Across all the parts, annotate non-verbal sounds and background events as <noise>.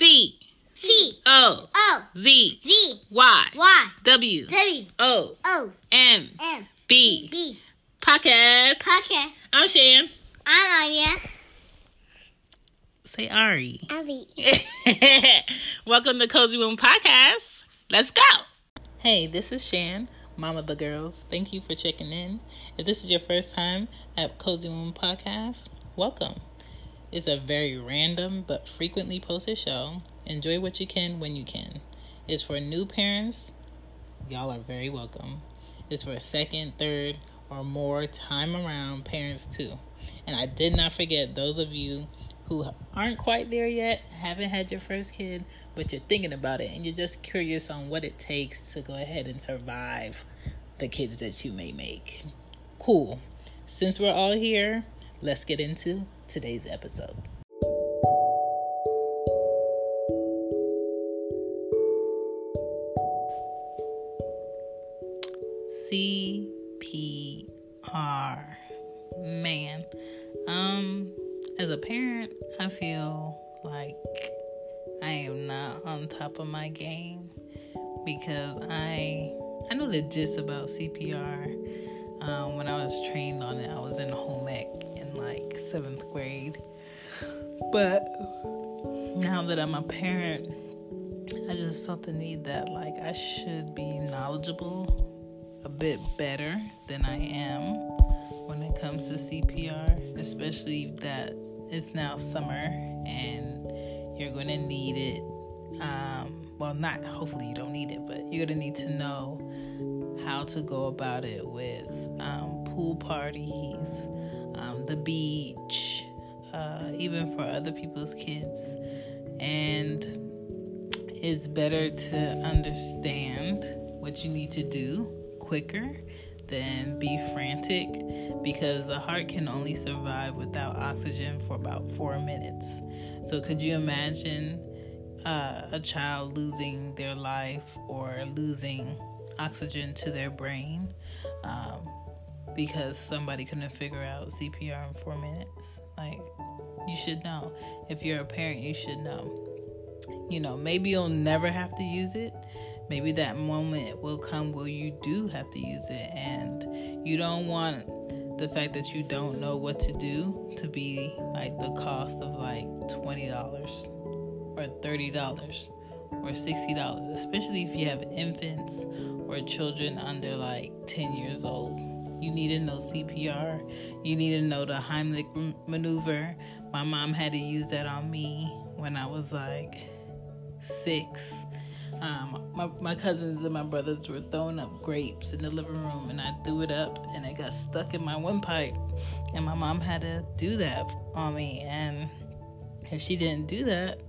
C C O O Z Z Y Y W W O O M M B B podcast. podcast. I'm Shan. I'm Anya. Say Ari. <laughs> Abby. Welcome to Cozy Womb Podcast. Let's go. Hey, this is Shan, mom of the girls. Thank you for checking in. If this is your first time at Cozy Womb Podcast, welcome. It's a very random but frequently posted show. Enjoy what you can when you can. It's for new parents. Y'all are very welcome. It's for second, third, or more time around parents too. And I did not forget those of you who aren't quite there yet, haven't had your first kid, but you're thinking about it and you're just curious on what it takes to go ahead and survive the kids that you may make. Cool. Since we're all here, let's get into today's episode. CPR. Man, um, as a parent, I feel like I am not on top of my game because I I know the gist about CPR. Um, when I was trained on it, I was in home ec seventh grade. But now that I'm a parent, I just felt the need that like I should be knowledgeable a bit better than I am when it comes to CPR, especially that it's now summer and you're going to need it. Um, well, not hopefully you don't need it, but you're going to need to know how to go about it with um, pool parties, the beach, uh, even for other people's kids. And it's better to understand what you need to do quicker than be frantic because the heart can only survive without oxygen for about four minutes. So, could you imagine uh, a child losing their life or losing oxygen to their brain um, because somebody couldn't figure out CPR in four minutes? Like, you should know. If you're a parent, you should know. You know, maybe you'll never have to use it maybe that moment will come where you do have to use it and you don't want the fact that you don't know what to do to be like the cost of like $20 or $30 or $60 especially if you have infants or children under like 10 years old you need to know CPR you need to know the Heimlich maneuver my mom had to use that on me when I was like 6 um, my, my cousins and my brothers were throwing up grapes in the living room, and I threw it up, and it got stuck in my windpipe. And my mom had to do that on me. And if she didn't do that,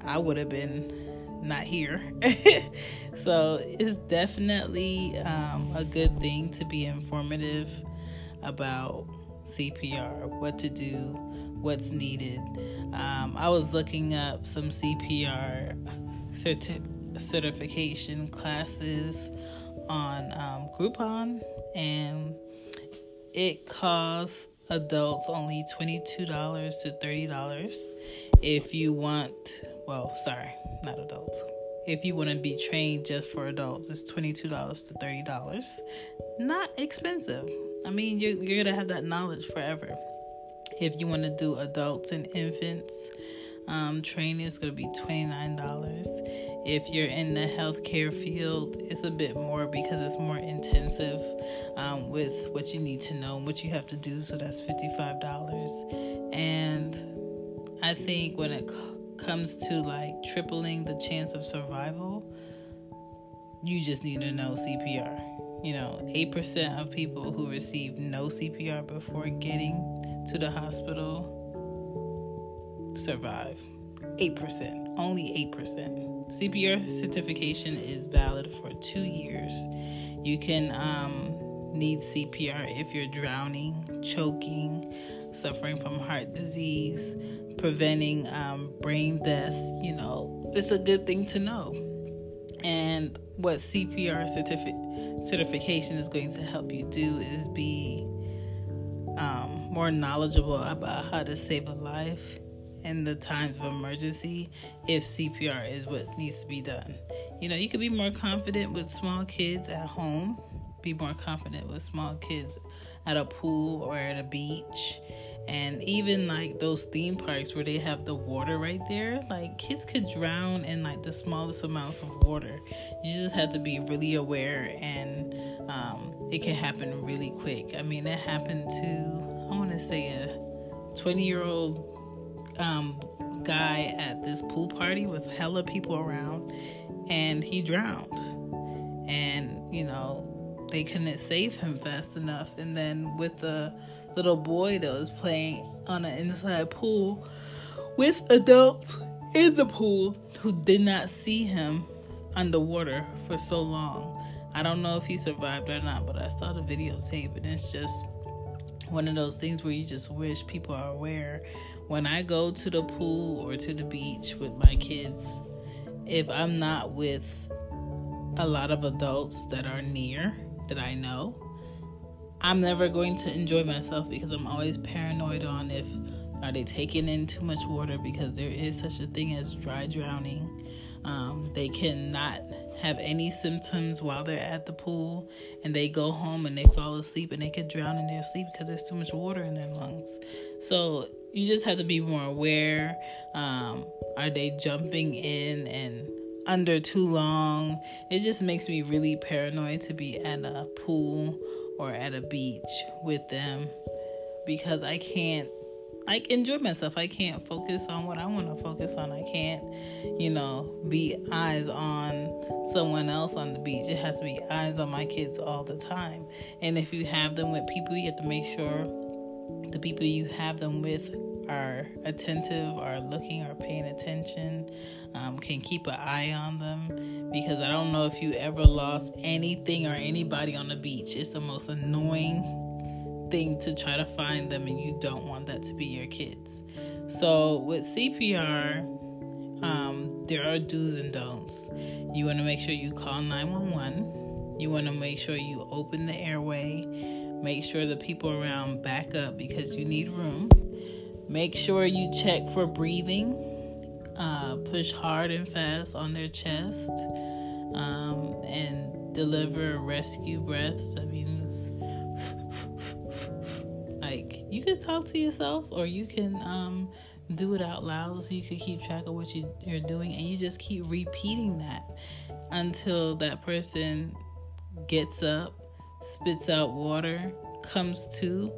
I would have been not here. <laughs> so it's definitely um, a good thing to be informative about CPR, what to do, what's needed. Um, I was looking up some CPR certi- certification classes on um, Groupon, and it costs adults only $22 to $30 if you want well sorry not adults if you want to be trained just for adults it's $22 to $30 not expensive. I mean you're, you're gonna have that knowledge forever. If you want to do adults and infants um, training is to be $29 if you're in the healthcare field it's a bit more because it's more intensive um, with what you need to know and what you have to do so that's $55 and i think when it comes to like tripling the chance of survival you just need to know cpr you know 8% of people who receive no cpr before getting to the hospital survive. 8% only 8% CPR certification is valid for two years. You can um, need CPR if you're drowning, choking, suffering from heart disease, preventing um, brain death. You know, it's a good thing to know. And what CPR certifi- certification is going to help you do is be um, more knowledgeable about how to save a life in the times of emergency if CPR is what needs to be done. You know, you could be more confident with small kids at home, be more confident with small kids at a pool or at a beach. And even like those theme parks where they have the water right there, like kids could drown in like the smallest amounts of water. You just have to be really aware, and um, it can happen really quick. I mean, it happened to, I want to say, a 20 year old um, guy at this pool party with hella people around, and he drowned. And you know, they couldn't save him fast enough. And then with the little boy that was playing on an inside pool with adults in the pool who did not see him underwater for so long. I don't know if he survived or not, but I saw the videotape and it's just one of those things where you just wish people are aware when I go to the pool or to the beach with my kids, if I'm not with a lot of adults that are near that I know, I'm never going to enjoy myself because I'm always paranoid on if are they taking in too much water because there is such a thing as dry drowning. Um, they cannot have any symptoms while they're at the pool and they go home and they fall asleep and they could drown in their sleep because there's too much water in their lungs. So you just have to be more aware. Um, are they jumping in and under too long? It just makes me really paranoid to be at a pool or at a beach with them because I can't I enjoy myself. I can't focus on what I want to focus on. I can't, you know, be eyes on someone else on the beach. It has to be eyes on my kids all the time. And if you have them with people, you have to make sure the people you have them with are attentive, are looking, are paying attention, um, can keep an eye on them. Because I don't know if you ever lost anything or anybody on the beach. It's the most annoying thing to try to find them, and you don't want that to be your kids. So with CPR, um, there are do's and don'ts. You want to make sure you call 911. You want to make sure you open the airway Make sure the people around back up because you need room. Make sure you check for breathing. Uh, push hard and fast on their chest um, and deliver rescue breaths. That means, like, you can talk to yourself or you can um, do it out loud so you can keep track of what you, you're doing and you just keep repeating that until that person gets up spits out water, comes to,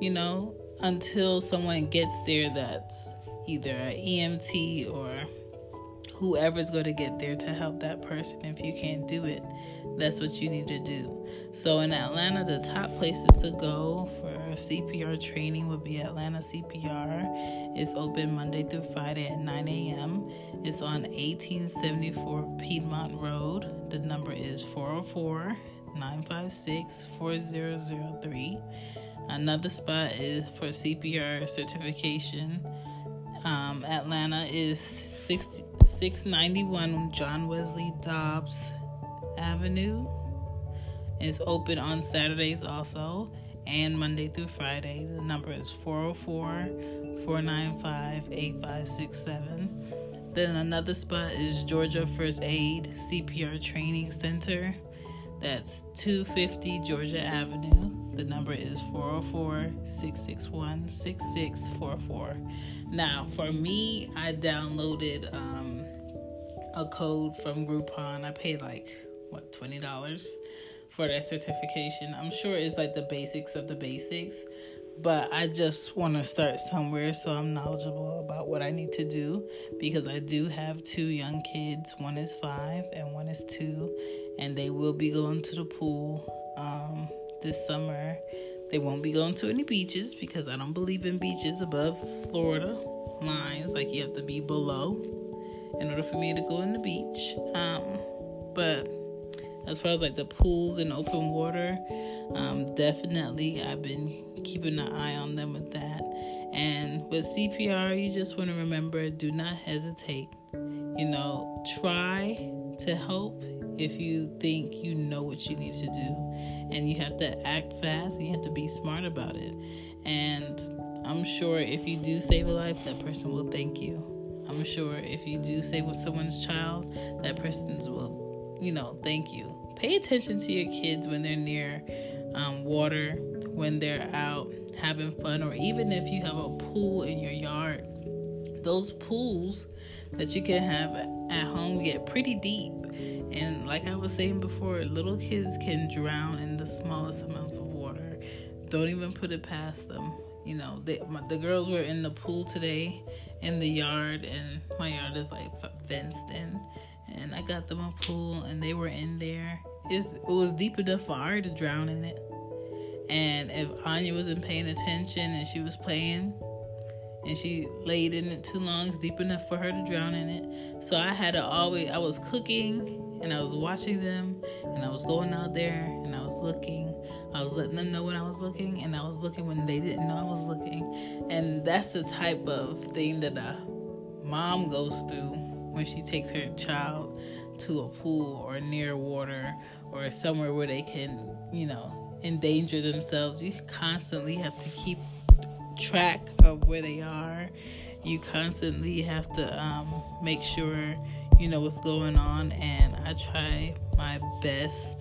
you know, until someone gets there that's either an EMT or whoever's going to get there to help that person. If you can't do it, that's what you need to do. So in Atlanta, the top places to go for CPR training would be Atlanta CPR. It's open Monday through Friday at 9 a.m. It's on 1874 Piedmont Road. The number is 404 956 4003. Another spot is for CPR certification Um, Atlanta is 60, 691 John Wesley Dobbs Avenue. It's open on Saturdays also and Monday through Friday. The number is 404 495 8567. Then another spot is Georgia First Aid CPR Training Center. That's 250 Georgia Avenue. The number is 404 661 6644. Now, for me, I downloaded um, a code from Groupon. I paid like, what, $20 for that certification. I'm sure it's like the basics of the basics, but I just want to start somewhere so I'm knowledgeable about what I need to do because I do have two young kids. One is five and one is two, and they will be going to the pool um, this summer. They won't be going to any beaches because I don't believe in beaches above Florida lines. Like you have to be below in order for me to go in the beach. Um, but as far as like the pools and open water, um, definitely I've been keeping an eye on them with that. And with CPR, you just want to remember do not hesitate. You know, try to help if you think you know what you need to do. And you have to act fast and you have to be smart about it. And I'm sure if you do save a life, that person will thank you. I'm sure if you do save with someone's child, that person will you know, thank you. Pay attention to your kids when they're near um, water, when they're out having fun, or even if you have a pool in your yard. Those pools that you can have at home get pretty deep. And like I was saying before, little kids can drown in the smallest amounts of water. Don't even put it past them. You know, they, my, the girls were in the pool today in the yard, and my yard is like fenced in and I got them a pool, and they were in there. It's, it was deep enough for Ari to drown in it. And if Anya wasn't paying attention and she was playing, and she laid in it too long, it's deep enough for her to drown in it. So I had to always, I was cooking and I was watching them, and I was going out there and I was looking. I was letting them know when I was looking, and I was looking when they didn't know I was looking. And that's the type of thing that a mom goes through when she takes her child to a pool or near water or somewhere where they can, you know, endanger themselves. You constantly have to keep track of where they are. You constantly have to um, make sure you know what's going on, and I try my best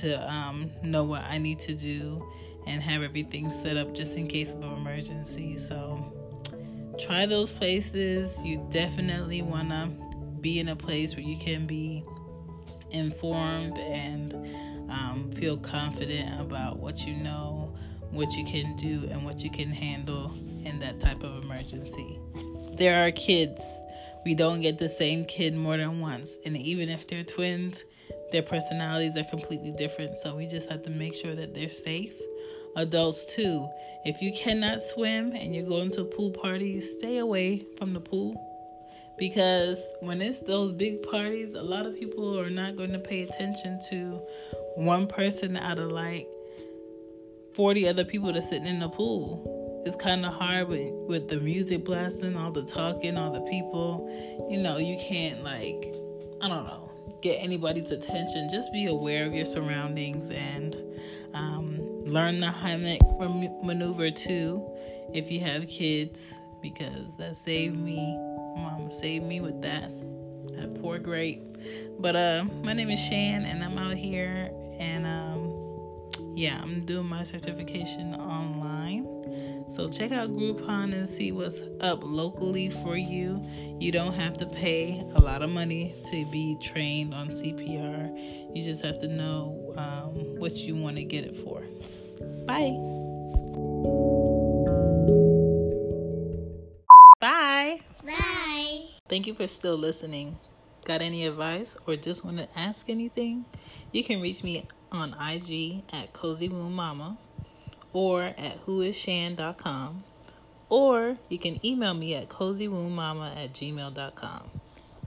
to um, know what I need to do and have everything set up just in case of an emergency. So try those places. You definitely want to be in a place where you can be informed and um, feel confident about what you know, what you can do, and what you can handle in that type of emergency. There are kids. We don't get the same kid more than once. And even if they're twins, their personalities are completely different. So we just have to make sure that they're safe. Adults, too. If you cannot swim and you're going to a pool party, stay away from the pool because when it's those big parties, a lot of people are not going to pay attention to one person out of like 40 other people that's sitting in the pool. It's kind of hard with, with the music blasting, all the talking, all the people. You know, you can't, like, I don't know, get anybody's attention. Just be aware of your surroundings and um, learn the Heimlich maneuver too if you have kids because that saved me. Mom saved me with that. That poor grape. But uh my name is Shan and I'm out here and um yeah, I'm doing my certification online. So check out Groupon and see what's up locally for you. You don't have to pay a lot of money to be trained on CPR. You just have to know um, what you want to get it for. Bye. Bye. Bye. Thank you for still listening. Got any advice or just want to ask anything? You can reach me on IG at Cozy Womb Mama or at whoisshan.com or you can email me at cozywombmama at gmail.com.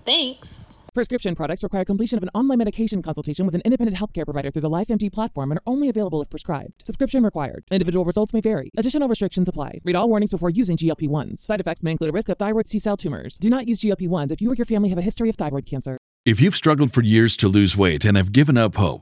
Thanks. Prescription products require completion of an online medication consultation with an independent healthcare provider through the LifeMD platform and are only available if prescribed. Subscription required. Individual results may vary. Additional restrictions apply. Read all warnings before using GLP 1s. Side effects may include a risk of thyroid C cell tumors. Do not use GLP 1s if you or your family have a history of thyroid cancer. If you've struggled for years to lose weight and have given up hope,